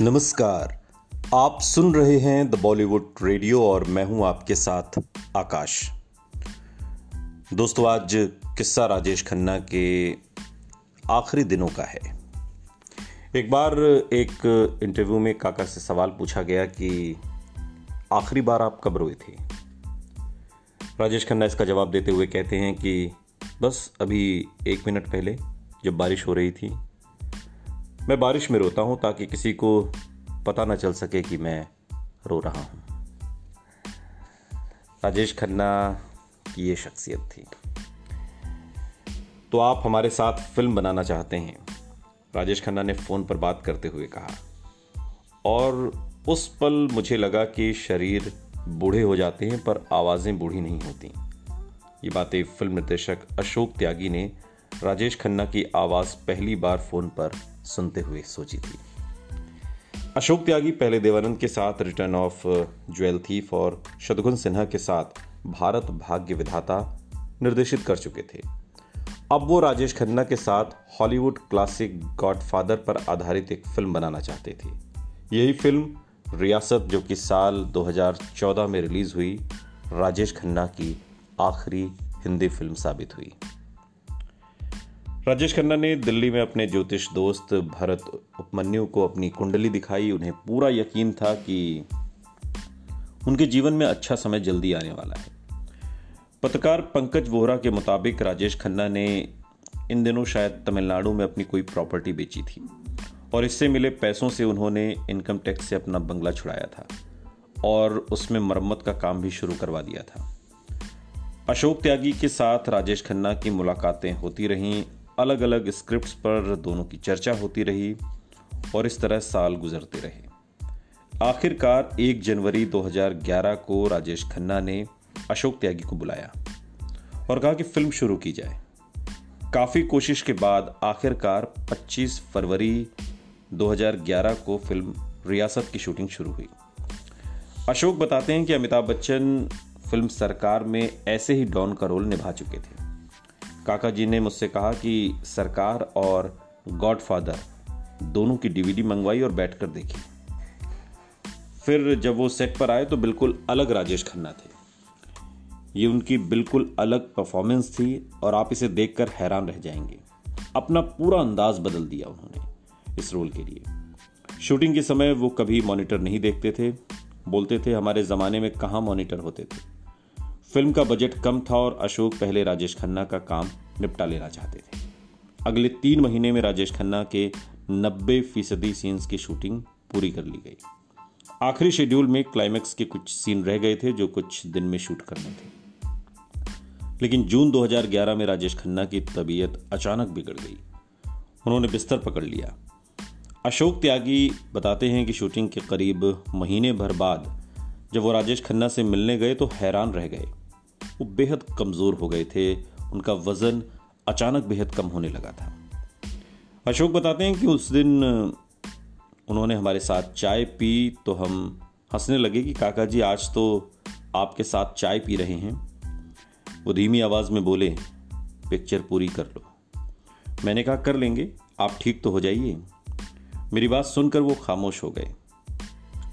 नमस्कार। आप सुन रहे हैं द बॉलीवुड रेडियो और मैं हूँ आपके साथ आकाश। दोस्तों, आज किस्सा राजेश खन्ना के आखिरी दिनों का है। एक बार एक इंटरव्यू में काका से सवाल पूछा गया कि आखिरी बार आप कब रोए थे? राजेश खन्ना इसका जवाब देते हुए कहते हैं कि बस अभी एक मिनट पहले जब बारिश हो रही थी मैं बारिश में रोता हूँ ताकि किसी को पता ना चल सके कि मैं रो रहा हूँ। राजेश खन्ना की ये शख्सियत थी। तो आप हमारे साथ फ़िल्म बनाना चाहते हैं, राजेश खन्ना ने फ़ोन पर बात करते हुए कहा। और उस पल मुझे लगा कि शरीर बूढ़े हो जाते हैं, पर आवाज़ें बूढ़ी नहीं होती। ये बातें फ़िल्म निर्देशक अशोक त्यागी ने राजेश खन्ना की आवाज़ पहली बार फ़ोन पर सुनते हुए सोची थी। अशोक त्यागी पहले देवानंद के साथ रिटर्न ऑफ़ ज्वेल थीफ और शत्रुघ्न सिन्हा के साथ भारत भाग्य विधाता निर्देशित कर चुके थे। अब वो राजेश खन्ना के साथ हॉलीवुड क्लासिक गॉडफादर पर आधारित एक फ़िल्म बनाना चाहते थे। यही फ़िल्म रियासत, जो कि साल 2014 में रिलीज़ हुई, राजेश खन्ना की आखिरी हिंदी फ़िल्म साबित हुई। राजेश खन्ना ने दिल्ली में अपने ज्योतिष दोस्त भरत उपमन्यु को अपनी कुंडली दिखाई। उन्हें पूरा यकीन था कि उनके जीवन में अच्छा समय जल्दी आने वाला है। पत्रकार पंकज वोहरा के मुताबिक राजेश खन्ना ने इन दिनों शायद तमिलनाडु में अपनी कोई प्रॉपर्टी बेची थी और इससे मिले पैसों से उन्होंने इनकम टैक्स से अपना बंगला छुड़ाया था और उसमें मरम्मत का काम भी शुरू करवा दिया था। अशोक त्यागी के साथ राजेश खन्ना की मुलाकातें होती रहीं। अलग अलग स्क्रिप्ट्स पर दोनों की चर्चा होती रही और इस तरह साल गुजरते रहे। आखिरकार 1 जनवरी 2011 को राजेश खन्ना ने अशोक त्यागी को बुलाया और कहा कि फ़िल्म शुरू की जाए। काफ़ी कोशिश के बाद आखिरकार 25 फरवरी 2011 को फ़िल्म रियासत की शूटिंग शुरू हुई। अशोक बताते हैं कि अमिताभ बच्चन फ़िल्म सरकार में ऐसे ही डॉन का रोल निभा चुके थे। काका जी ने मुझसे कहा कि सरकार और गॉडफादर दोनों की डीवीडी मंगवाई और बैठकर देखी। फिर जब वो सेट पर आए तो बिल्कुल अलग राजेश खन्ना थे। ये उनकी बिल्कुल अलग परफॉर्मेंस थी और आप इसे देखकर हैरान रह जाएँगे। अपना पूरा अंदाज बदल दिया उन्होंने इस रोल के लिए। शूटिंग के समय वो कभी मॉनिटर नहीं देखते थे, बोलते थे हमारे ज़माने में कहाँ मॉनिटर होते थे। फ़िल्म का बजट कम था और अशोक पहले राजेश खन्ना का काम निपटा लेना चाहते थे। अगले तीन महीने में राजेश खन्ना के नब्बे फ़ीसदी सीन्स की शूटिंग पूरी कर ली गई। आखिरी शेड्यूल में क्लाइमैक्स के कुछ सीन रह गए थे जो कुछ दिन में शूट करने थे। लेकिन जून 2011 में राजेश खन्ना की तबीयत अचानक बिगड़ गई। उन्होंने बिस्तर पकड़ लिया। अशोक त्यागी बताते हैं कि शूटिंग के करीब महीने भर बाद जब वो राजेश खन्ना से मिलने गए तो हैरान रह गए। वो बेहद कमज़ोर हो गए थे। उनका वज़न अचानक बेहद कम होने लगा था। अशोक बताते हैं कि उस दिन उन्होंने हमारे साथ चाय पी तो हम हंसने लगे कि, काका जी, आज तो आपके साथ चाय पी रहे हैं। वो धीमी आवाज़ में बोले, पिक्चर पूरी कर लो। मैंने कहा, कर लेंगे। आप ठीक तो हो जाइए। मेरी बात सुनकर वो खामोश हो गए।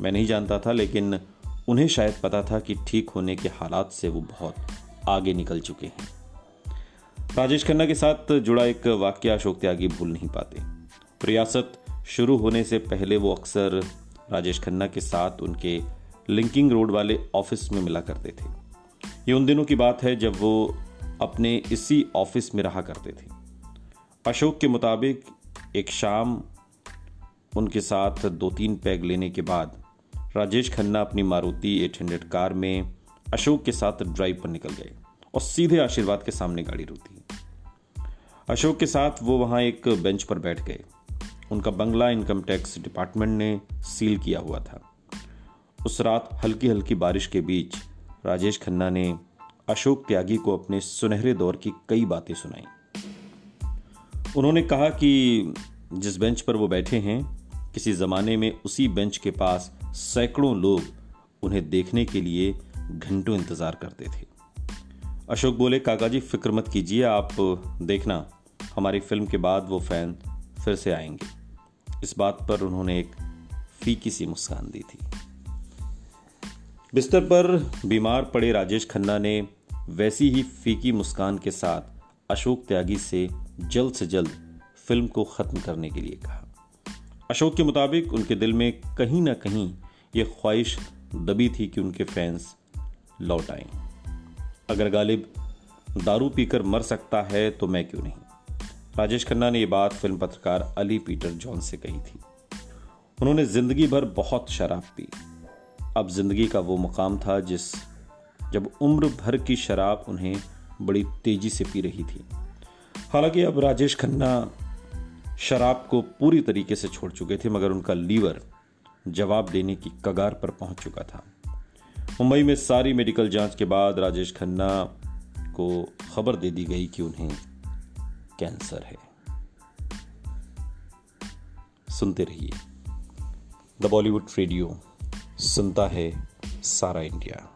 मैं नहीं जानता था, लेकिन उन्हें शायद पता था कि ठीक होने के हालात से वो बहुत आगे निकल चुके हैं। राजेश खन्ना के साथ जुड़ा एक वाक्य अशोक त्यागी भूल नहीं पाते। रियासत शुरू होने से पहले वो अक्सर राजेश खन्ना के साथ उनके लिंकिंग रोड वाले ऑफ़िस में मिला करते थे। ये उन दिनों की बात है जब वो अपने इसी ऑफ़िस में रहा करते थे। अशोक के मुताबिक एक शाम उनके साथ दो तीन पैग लेने के बाद राजेश खन्ना अपनी मारुति 800 कार में अशोक के साथ ड्राइव पर निकल गए और सीधे आशीर्वाद के सामने गाड़ी रुकी अशोक के साथ वो वहाँ एक बेंच पर बैठ गए। उनका बंगला इनकम टैक्स डिपार्टमेंट ने सील किया हुआ था। उस रात हल्की हल्की बारिश के बीच राजेश खन्ना ने अशोक त्यागी को अपने सुनहरे दौर की कई बातें सुनाई। उन्होंने कहा कि जिस बेंच पर वो बैठे हैं, किसी जमाने में उसी बेंच के पास सैकड़ों लोग उन्हें देखने के लिए घंटों इंतज़ार करते थे। अशोक बोले, काका जी, फ़िक्र मत कीजिए, आप देखना, हमारी फ़िल्म के बाद वो फ़ैन फिर से आएँगे। इस बात पर उन्होंने एक फीकी सी मुस्कान दी थी। बिस्तर पर बीमार पड़े राजेश खन्ना ने वैसी ही फीकी मुस्कान के साथ अशोक त्यागी से जल्द से जल्द फ़िल्म को खत्म करने के लिए कहा। अशोक के मुताबिक उनके दिल में कहीं ना कहीं ये ख्वाहिश दबी थी कि उनके फैंस लौट आए। अगर गालिब दारू पीकर मर सकता है तो मैं क्यों नहीं? राजेश खन्ना ने यह बात फ़िल्म पत्रकार अली पीटर जॉन से कही थी। उन्होंने ज़िंदगी भर बहुत शराब पी। अब ज़िंदगी का वो मुकाम था जिस, जब उम्र भर की शराब उन्हें बड़ी तेज़ी से पी रही थी। हालाँकि अब राजेश खन्ना शराब को पूरी तरीके से छोड़ चुके थे, मगर उनका लीवर जवाब देने की कगार पर पहुँच चुका था। मुंबई में सारी मेडिकल जाँच के बाद राजेश खन्ना को खबर दे दी गई कि उन्हें कैंसर है। सुनते रहिए। द बॉलीवुड रेडियो, सुनता है सारा इंडिया।